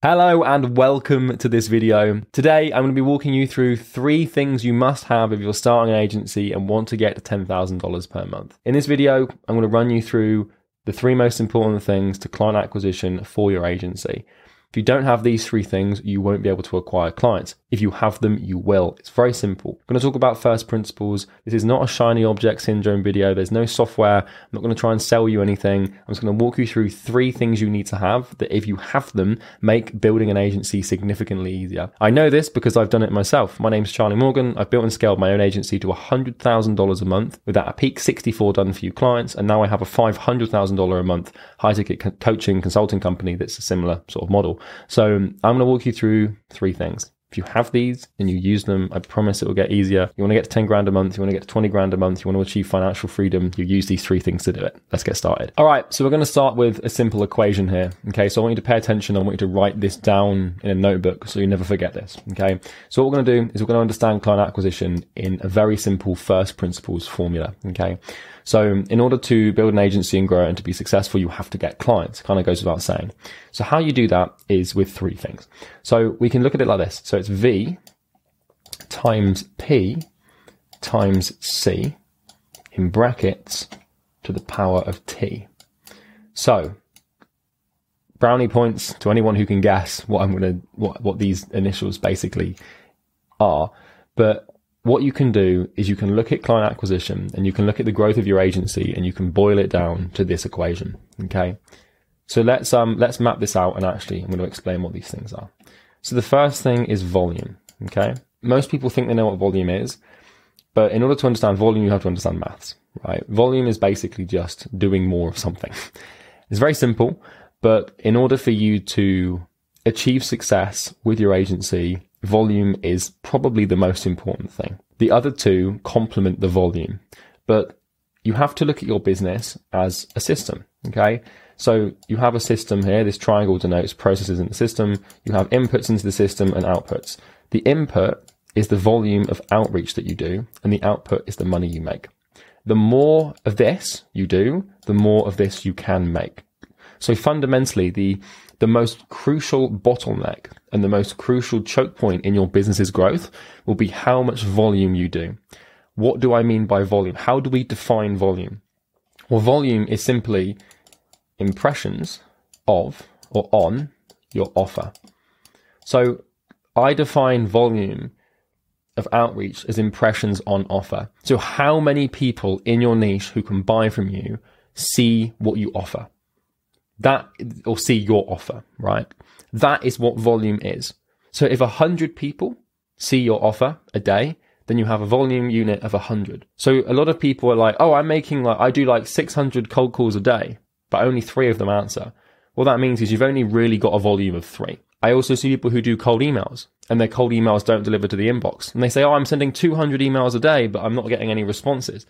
Hello and welcome to this video. Today I'm going to be walking you through three things you must have if you're starting an agency and want to get to $10,000 per month. In this video, I'm going to run you through the three most important things to client acquisition for your agency. If you don't have these three things, you won't be able to acquire clients. If you have them, you will. It's very simple. I'm going to talk about first principles. This is not a shiny object syndrome video. There's no software. I'm not going to try and sell you anything. I'm just going to walk you through three things you need to have that if you have them, make building an agency significantly easier. I know this because I've done it myself. My name's Charlie Morgan. I've built and scaled my own agency to $100,000 a month with at a peak 64 done for you clients. And now I have a $500,000 a month high ticket coaching consulting company that's a similar sort of model. So I'm going to walk you through three things. If you have these and you use them, I promise it will get easier. You want to get to 10 grand a month, you want to get to 20 grand a month, you want to achieve financial freedom, you use these three things to do it. Let's get started. All right, so we're going to start with a simple equation here. Okay, so I want you to pay attention. I want you to write this down in a notebook so you never forget this. Okay, so what we're going to do is we're going to understand client acquisition in a very simple first principles formula. Okay, so in order to build an agency and grow it and to be successful, you have to get clients. It kind of goes without saying. So how you do that is with three things. So we can look at it like this. So it's V times P times C in brackets to the power of T. So brownie points to anyone who can guess what I'm going to, what, what these initials basically are. But what you can do is you can look at client acquisition and you can look at the growth of your agency and you can boil it down to this equation. Okay. So let's, um, let's map this out and actually I'm going to explain what these things are. So the first thing is volume. Okay. Most people think they know what volume is, but in order to understand volume, you have to understand maths, right? Volume is basically just doing more of something. It's very simple, but in order for you to achieve success with your agency, volume is probably the most important thing. The other two complement the volume, but you have to look at your business as a system. Okay. So you have a system here. This triangle denotes processes in the system. You have inputs into the system and outputs. The input is the volume of outreach that you do and the output is the money you make. The more of this you do, the more of this you can make. So fundamentally, the the most crucial bottleneck and the most crucial choke point in your business's growth will be how much volume you do. What do I mean by volume? How do we define volume? Well, volume is simply impressions of or on your offer. So I define volume of outreach as impressions on offer. So how many people in your niche who can buy from you see what you offer? That, or see your offer, right? That is what volume is. So if a hundred people see your offer a day, then you have a volume unit of a hundred. So a lot of people are like, oh, I'm making like, I do like 600 cold calls a day, but only three of them answer. What that means is you've only really got a volume of three. I also see people who do cold emails and their cold emails don't deliver to the inbox. And they say, oh, I'm sending 200 emails a day, but I'm not getting any responses.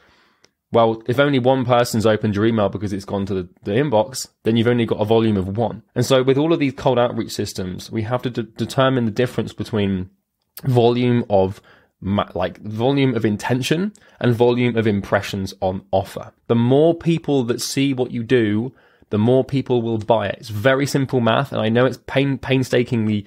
Well, if only one person's opened your email because it's gone to the, the, inbox, then you've only got a volume of one. And so with all of these cold outreach systems, we have to de- determine the difference between volume of like volume of intention and volume of impressions on offer. The more people that see what you do, the more people will buy it. It's very simple math. And I know it's pain, painstakingly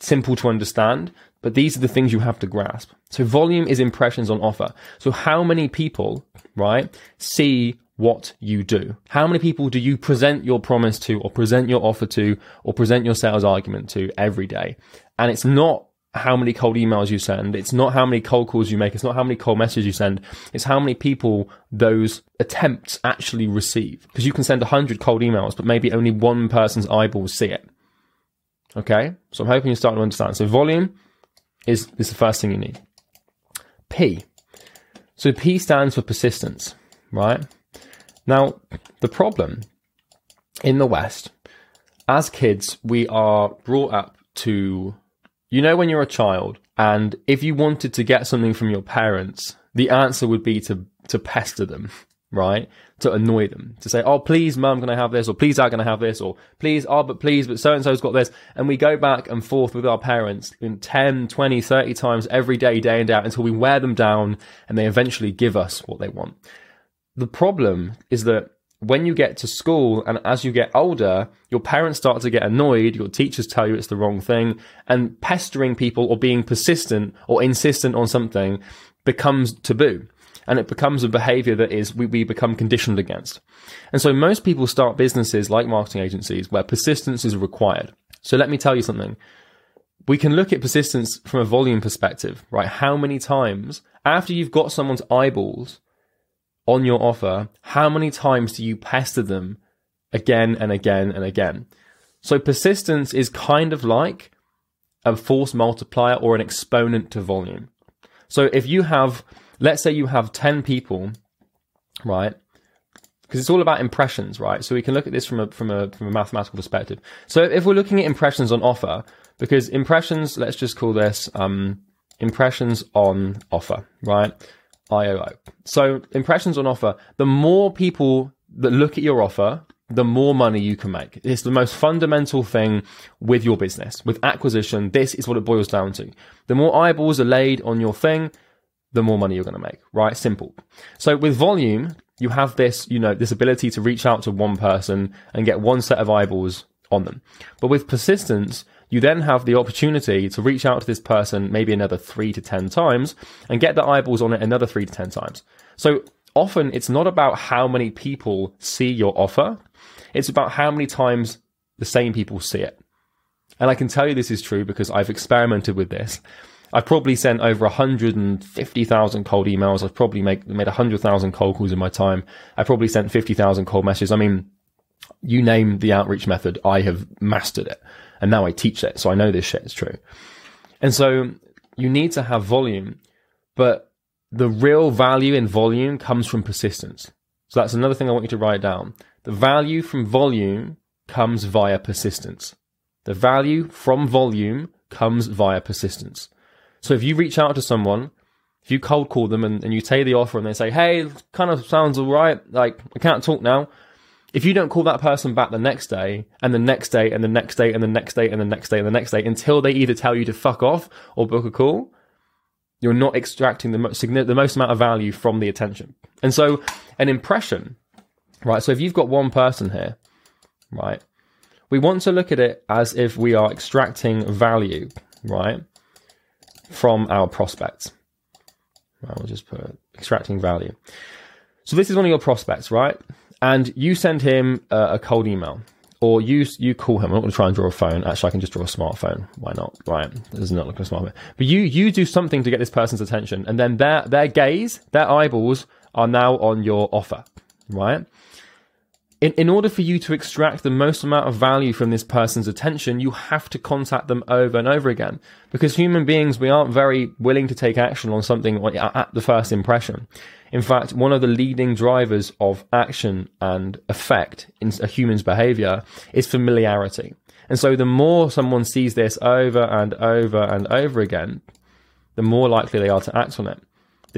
simple to understand, but these are the things you have to grasp. So volume is impressions on offer. So how many people, right, see what you do? How many people do you present your promise to or present your offer to or present your sales argument to every day? And it's not how many cold emails you send. It's not how many cold calls you make. It's not how many cold messages you send. It's how many people those attempts actually receive. Because you can send 100 cold emails, but maybe only one person's eyeballs see it. Okay? So I'm hoping you're starting to understand. So volume is, is the first thing you need. P. So P stands for persistence, right? Now, the problem in the West, as kids, we are brought up to, you know, when you're a child, and if you wanted to get something from your parents, the answer would be to, to pester them right? To annoy them, to say, oh, please, mum, can I have this? Or please, dad, can I have this? Or please, oh, but please, but so and so's got this. And we go back and forth with our parents in 10, 20, 30 times every day, day and out until we wear them down and they eventually give us what they want. The problem is that when you get to school and as you get older, your parents start to get annoyed, your teachers tell you it's the wrong thing, and pestering people or being persistent or insistent on something becomes taboo. And it becomes a behavior that is, we, we become conditioned against. And so most people start businesses like marketing agencies where persistence is required. So let me tell you something. We can look at persistence from a volume perspective, right? How many times after you've got someone's eyeballs, on your offer, how many times do you pester them again and again and again? So persistence is kind of like a force multiplier or an exponent to volume. So if you have, let's say you have 10 people, right? Because it's all about impressions, right? So we can look at this from a, from a, from a mathematical perspective. So if we're looking at impressions on offer, because impressions, let's just call this, um, impressions on offer, right? IOO. So impressions on offer, the more people that look at your offer, the more money you can make. It's the most fundamental thing with your business. With acquisition, this is what it boils down to. The more eyeballs are laid on your thing, the more money you're going to make, right? Simple. So with volume, you have this, you know, this ability to reach out to one person and get one set of eyeballs on them. But with persistence, you then have the opportunity to reach out to this person maybe another three to 10 times and get the eyeballs on it another three to 10 times. So often it's not about how many people see your offer. It's about how many times the same people see it. And I can tell you this is true because I've experimented with this. I've probably sent over 150,000 cold emails. I've probably make, made 100,000 cold calls in my time. I probably sent 50,000 cold messages. I mean, you name the outreach method, I have mastered it. And now I teach it. So I know this shit is true. And so you need to have volume, but the real value in volume comes from persistence. So that's another thing I want you to write down. The value from volume comes via persistence. The value from volume comes via persistence. So if you reach out to someone, if you cold call them and, and you take the offer and they say, Hey, kind of sounds all right. Like I can't talk now if you don't call that person back the next day and the next day and the next day and the next day and the next day and the next day until they either tell you to fuck off or book a call, you're not extracting the most, the most amount of value from the attention. And so an impression, right? So if you've got one person here, right? We want to look at it as if we are extracting value, right? From our prospects. I'll just put extracting value. So this is one of your prospects, right? and you send him uh, a cold email or you you call him. I'm not going to try and draw a phone. Actually, I can just draw a smartphone. Why not? Right? This does not look like a smartphone. But you you do something to get this person's attention, and then their their gaze, their eyeballs are now on your offer, right? In, in order for you to extract the most amount of value from this person's attention, you have to contact them over and over again. Because human beings, we aren't very willing to take action on something at the first impression. In fact, one of the leading drivers of action and effect in a human's behavior is familiarity. And so the more someone sees this over and over and over again, the more likely they are to act on it.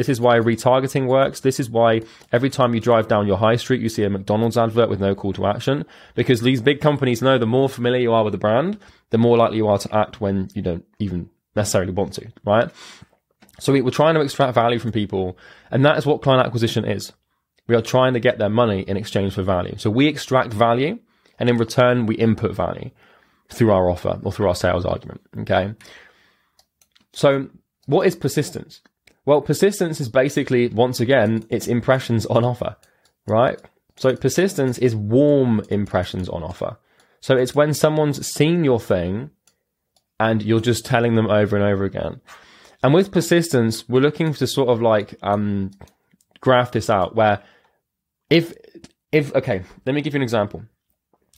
This is why retargeting works. This is why every time you drive down your high street, you see a McDonald's advert with no call to action. Because these big companies know the more familiar you are with the brand, the more likely you are to act when you don't even necessarily want to, right? So we, are trying to extract value from people, and that is what client acquisition is. We are trying to get their money in exchange for value. So we extract value, and in return, we input value through our offer or through our sales argument. Okay. So what is persistence? Well, persistence is basically, once again, it's impressions on offer, right? So persistence is warm impressions on offer. So it's when someone's seen your thing and you're just telling them over and over again. And with persistence, we're looking to sort of like um, graph this out where if if okay, let me give you an example.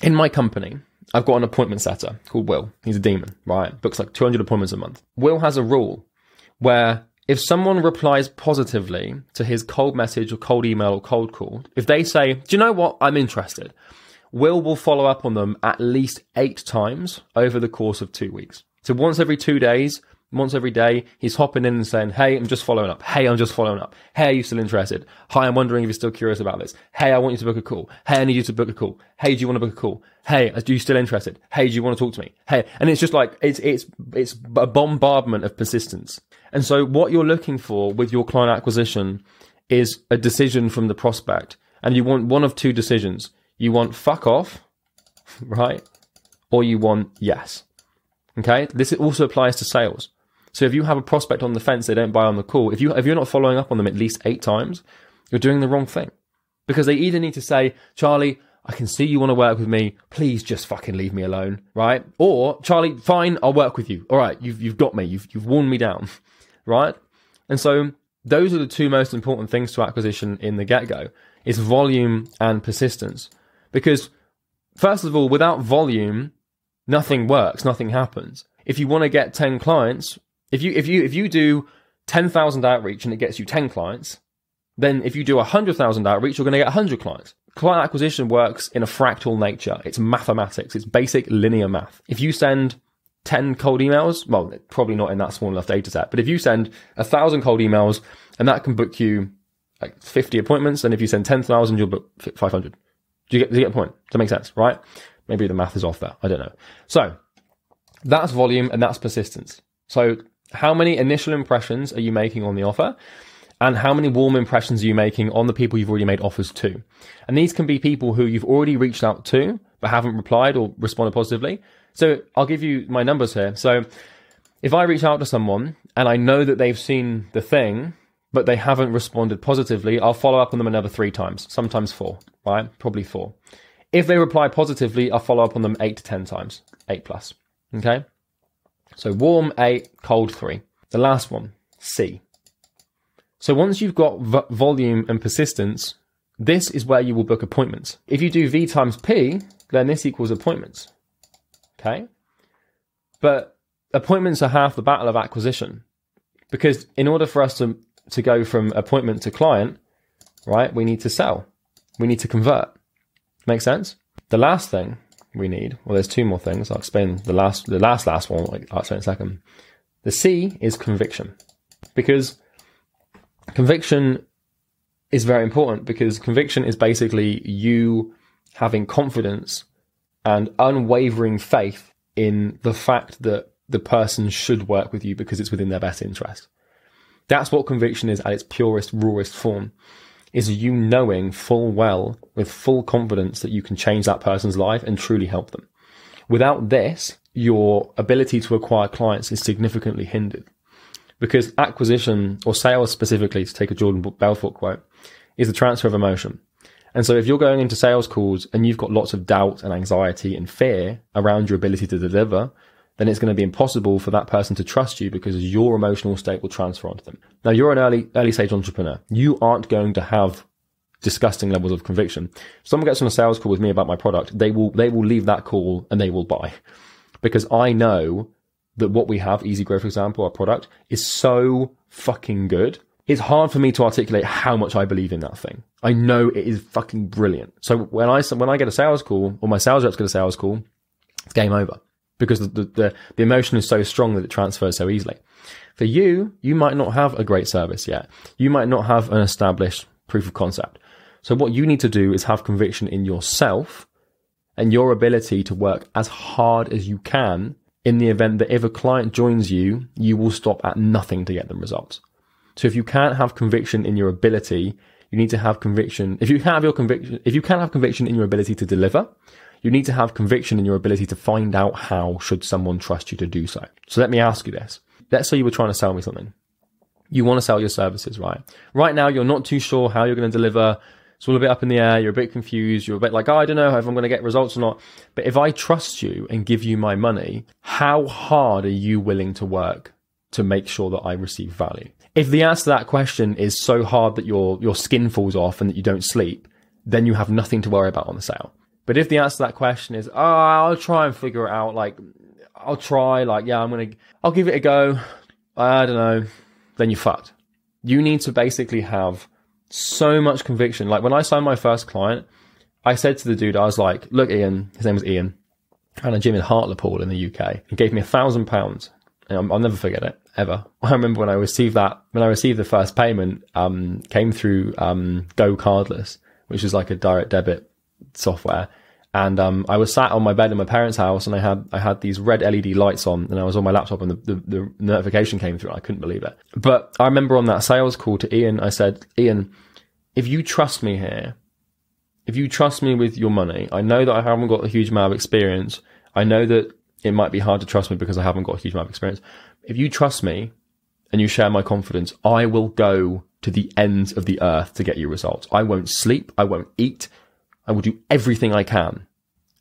In my company, I've got an appointment setter called Will. He's a demon, right? Books like 200 appointments a month. Will has a rule where if someone replies positively to his cold message or cold email or cold call, if they say, "Do you know what? I'm interested." Will will follow up on them at least 8 times over the course of 2 weeks. So once every 2 days, once every day, he's hopping in and saying, Hey, I'm just following up. Hey, I'm just following up. Hey, are you still interested? Hi, I'm wondering if you're still curious about this. Hey, I want you to book a call. Hey, I need you to book a call. Hey, do you want to book a call? Hey, are you still interested? Hey, do you want to talk to me? Hey, and it's just like, it's, it's, it's a bombardment of persistence. And so what you're looking for with your client acquisition is a decision from the prospect. and you want one of two decisions. You want fuck off, right? Or you want yes. Okay. This also applies to sales. So if you have a prospect on the fence, they don't buy on the call. If you if you're not following up on them at least eight times, you're doing the wrong thing. Because they either need to say, Charlie, I can see you want to work with me. Please just fucking leave me alone, right? Or Charlie, fine, I'll work with you. All right, you've you've got me. You've you've worn me down, right? And so those are the two most important things to acquisition in the get go: is volume and persistence. Because first of all, without volume, nothing works, nothing happens. If you want to get ten clients, if you if you if you do ten thousand outreach and it gets you ten clients, then if you do 100,000 outreach, you're going to get 100 clients. Client acquisition works in a fractal nature. It's mathematics. It's basic linear math. If you send 10 cold emails, well, probably not in that small enough data set, but if you send a thousand cold emails and that can book you like 50 appointments, and if you send 10,000, you'll book 500. Do you get, do you get the point? Does that make sense? Right? Maybe the math is off there. I don't know. So that's volume and that's persistence. So how many initial impressions are you making on the offer? and how many warm impressions are you making on the people you've already made offers to? And these can be people who you've already reached out to, but haven't replied or responded positively. So I'll give you my numbers here. So if I reach out to someone and I know that they've seen the thing, but they haven't responded positively, I'll follow up on them another three times, sometimes four, right? Probably four. If they reply positively, I'll follow up on them eight to 10 times, eight plus. Okay. So warm eight, cold three. The last one, C. So once you've got volume and persistence, this is where you will book appointments. If you do V times P, then this equals appointments. Okay. But appointments are half the battle of acquisition because in order for us to, to go from appointment to client, right, we need to sell. We need to convert. Make sense? The last thing we need, well, there's two more things. I'll explain the last, the last, last one. I'll explain in a second. The C is conviction because conviction is very important because conviction is basically you having confidence and unwavering faith in the fact that the person should work with you because it's within their best interest. That's what conviction is at its purest, rawest form. Is you knowing full well with full confidence that you can change that person's life and truly help them. Without this, your ability to acquire clients is significantly hindered because acquisition or sales specifically, to take a Jordan Belfort quote, is the transfer of emotion. And so if you're going into sales calls and you've got lots of doubt and anxiety and fear around your ability to deliver, then it's going to be impossible for that person to trust you because your emotional state will transfer onto them. Now you're an early, early stage entrepreneur. You aren't going to have disgusting levels of conviction. If someone gets on a sales call with me about my product, they will, they will leave that call and they will buy because I know that what we have, Easy Grow, for example, our product, is so fucking good. It's hard for me to articulate how much I believe in that thing. I know it is fucking brilliant. So when I when I get a sales call or my sales reps get a sales call, it's game over because the, the, the emotion is so strong that it transfers so easily. For you, you might not have a great service yet. You might not have an established proof of concept. So what you need to do is have conviction in yourself and your ability to work as hard as you can in the event that if a client joins you, you will stop at nothing to get them results. So if you can't have conviction in your ability, you need to have conviction. If you have your conviction, if you can't have conviction in your ability to deliver, you need to have conviction in your ability to find out how should someone trust you to do so. So let me ask you this. Let's say you were trying to sell me something. You want to sell your services, right? Right now, you're not too sure how you're going to deliver it's all a bit up in the air. You're a bit confused. You're a bit like, oh, I don't know if I'm going to get results or not. But if I trust you and give you my money, how hard are you willing to work to make sure that I receive value? If the answer to that question is so hard that your, your skin falls off and that you don't sleep, then you have nothing to worry about on the sale. But if the answer to that question is, oh, I'll try and figure it out, like, I'll try, like, yeah, I'm to, I'll give it a go. I don't know. Then you're fucked. You need to basically have so much conviction. Like when I signed my first client, I said to the dude, I was like, look, Ian, his name was Ian, and a gym in Hartlepool in the UK. He gave me a thousand pounds. I'll never forget it ever. I remember when I received that, when I received the first payment, um, came through, um, GoCardless, which is like a direct debit software. And, um, I was sat on my bed in my parents' house and I had, I had these red LED lights on and I was on my laptop and the, the, the notification came through. I couldn't believe it. But I remember on that sales call to Ian, I said, Ian, if you trust me here if you trust me with your money, I know that I haven't got a huge amount of experience. I know that it might be hard to trust me because I haven't got a huge amount of experience. If you trust me and you share my confidence, I will go to the ends of the earth to get you results. I won't sleep. I won't eat. I will do everything I can.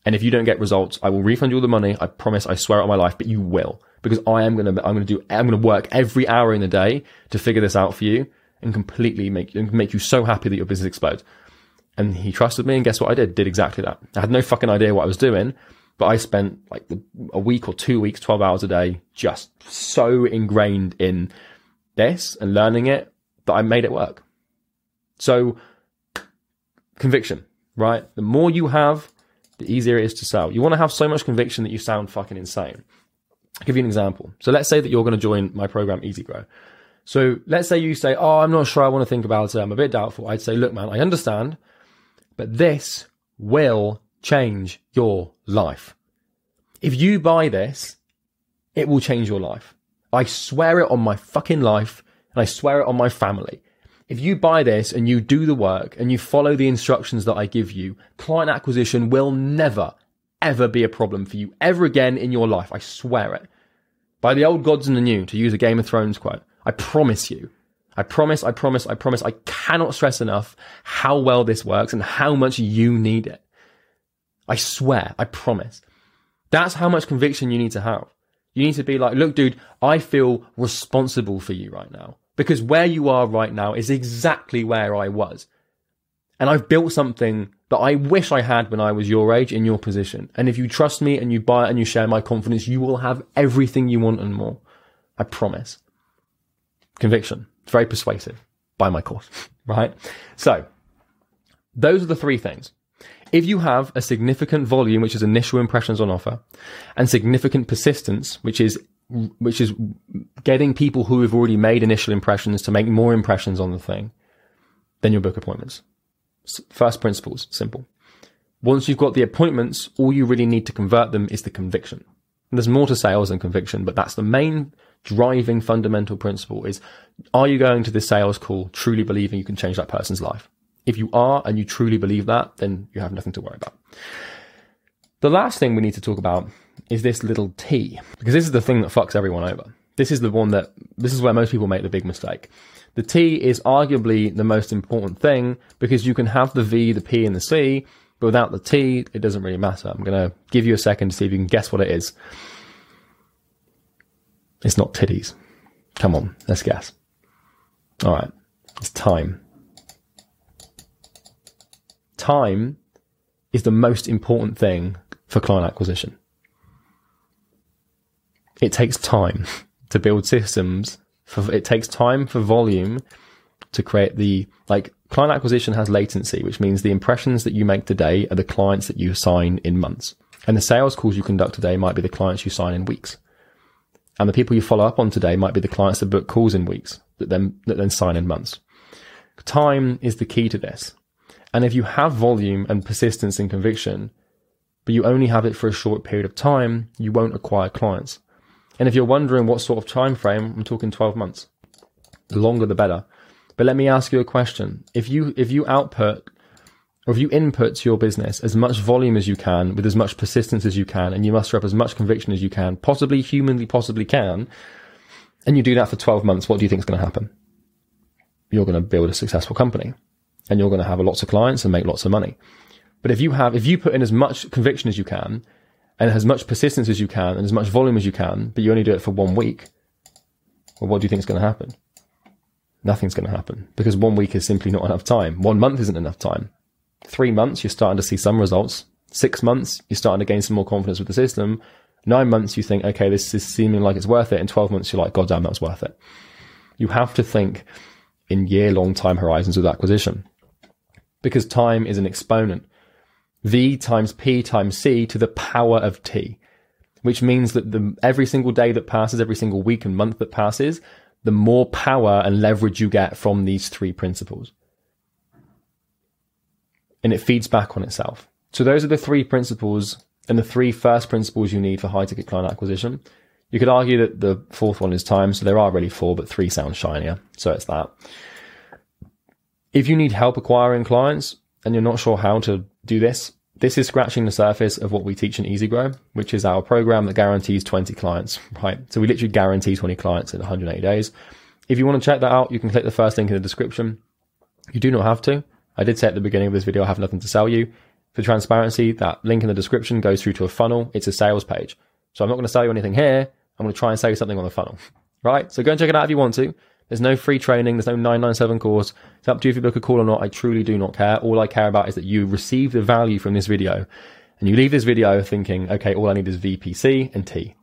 And if you don't get results, I will refund you all the money. I promise. I swear on my life, but you will because I am going to, I'm going to do, I'm going to work every hour in the day to figure this out for you and completely make, make you so happy that your business explodes. And he trusted me. And guess what I did? Did exactly that. I had no fucking idea what I was doing, but I spent like a week or two weeks, 12 hours a day, just so ingrained in this and learning it that I made it work. So conviction, right? The more you have, the easier it is to sell. You want to have so much conviction that you sound fucking insane. I'll give you an example. So let's say that you're going to join my program, Easy Grow. So let's say you say, Oh, I'm not sure I want to think about it. I'm a bit doubtful. I'd say, Look, man, I understand, but this will change your life. If you buy this, it will change your life. I swear it on my fucking life and I swear it on my family. If you buy this and you do the work and you follow the instructions that I give you, client acquisition will never, ever be a problem for you ever again in your life. I swear it. By the old gods and the new, to use a Game of Thrones quote, I promise you. I promise, I promise, I promise. I cannot stress enough how well this works and how much you need it. I swear, I promise. That's how much conviction you need to have. You need to be like, look, dude, I feel responsible for you right now because where you are right now is exactly where I was. And I've built something that I wish I had when I was your age in your position. And if you trust me and you buy it and you share my confidence, you will have everything you want and more. I promise. Conviction. It's very persuasive. Buy my course, right? So those are the three things. If you have a significant volume, which is initial impressions on offer, and significant persistence, which is which is getting people who have already made initial impressions to make more impressions on the thing, then you'll book appointments. First principles, simple. Once you've got the appointments, all you really need to convert them is the conviction. And there's more to sales than conviction, but that's the main driving fundamental principle is, are you going to this sales call truly believing you can change that person's life? If you are and you truly believe that, then you have nothing to worry about. The last thing we need to talk about is this little T, because this is the thing that fucks everyone over. This is the one that, this is where most people make the big mistake. The T is arguably the most important thing because you can have the V, the P, and the C, but without the T, it doesn't really matter. I'm going to give you a second to see if you can guess what it is. It's not titties. Come on, let's guess. All right, it's time. Time is the most important thing for client acquisition. It takes time to build systems. For, it takes time for volume to create the, like, client acquisition has latency, which means the impressions that you make today are the clients that you sign in months. And the sales calls you conduct today might be the clients you sign in weeks. And the people you follow up on today might be the clients that book calls in weeks that then, that then sign in months. Time is the key to this. And if you have volume and persistence and conviction, but you only have it for a short period of time, you won't acquire clients. And if you're wondering what sort of time frame, I'm talking 12 months. The longer the better. But let me ask you a question. If you if you output or if you input to your business as much volume as you can with as much persistence as you can and you muster up as much conviction as you can, possibly humanly possibly can, and you do that for 12 months, what do you think is going to happen? You're going to build a successful company and you're going to have lots of clients and make lots of money. But if you have, if you put in as much conviction as you can and as much persistence as you can and as much volume as you can, but you only do it for one week, well, what do you think is going to happen? Nothing's going to happen because one week is simply not enough time. One month isn't enough time. Three months, you're starting to see some results. Six months, you're starting to gain some more confidence with the system. Nine months, you think, okay, this is seeming like it's worth it. In 12 months, you're like, God damn, that's worth it. You have to think in year long time horizons with acquisition because time is an exponent. V times P times C to the power of T, which means that the, every single day that passes, every single week and month that passes, the more power and leverage you get from these three principles. And it feeds back on itself. So those are the three principles and the three first principles you need for high ticket client acquisition. You could argue that the fourth one is time. So there are really four, but three sounds shinier. So it's that. If you need help acquiring clients, and you're not sure how to do this, this is scratching the surface of what we teach in EasyGrow, which is our program that guarantees 20 clients, right? So we literally guarantee 20 clients in 180 days. If you want to check that out, you can click the first link in the description. You do not have to. I did say at the beginning of this video, I have nothing to sell you. For transparency, that link in the description goes through to a funnel. It's a sales page. So I'm not going to sell you anything here. I'm going to try and sell you something on the funnel, right? So go and check it out if you want to. There's no free training. There's no 997 course. It's up to you if you book a call or not. I truly do not care. All I care about is that you receive the value from this video and you leave this video thinking, okay, all I need is VPC and T.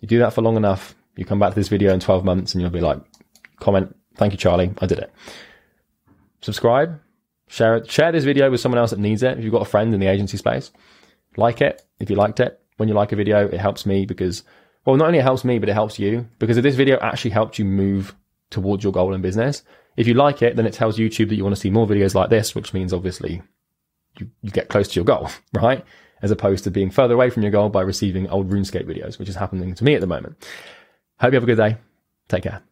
You do that for long enough. You come back to this video in 12 months and you'll be like, comment, thank you, Charlie. I did it. Subscribe, share it, share this video with someone else that needs it. If you've got a friend in the agency space, like it. If you liked it, when you like a video, it helps me because, well, not only it helps me, but it helps you because if this video actually helped you move towards your goal in business. If you like it, then it tells YouTube that you want to see more videos like this, which means obviously you, you get close to your goal, right? As opposed to being further away from your goal by receiving old RuneScape videos, which is happening to me at the moment. Hope you have a good day. Take care.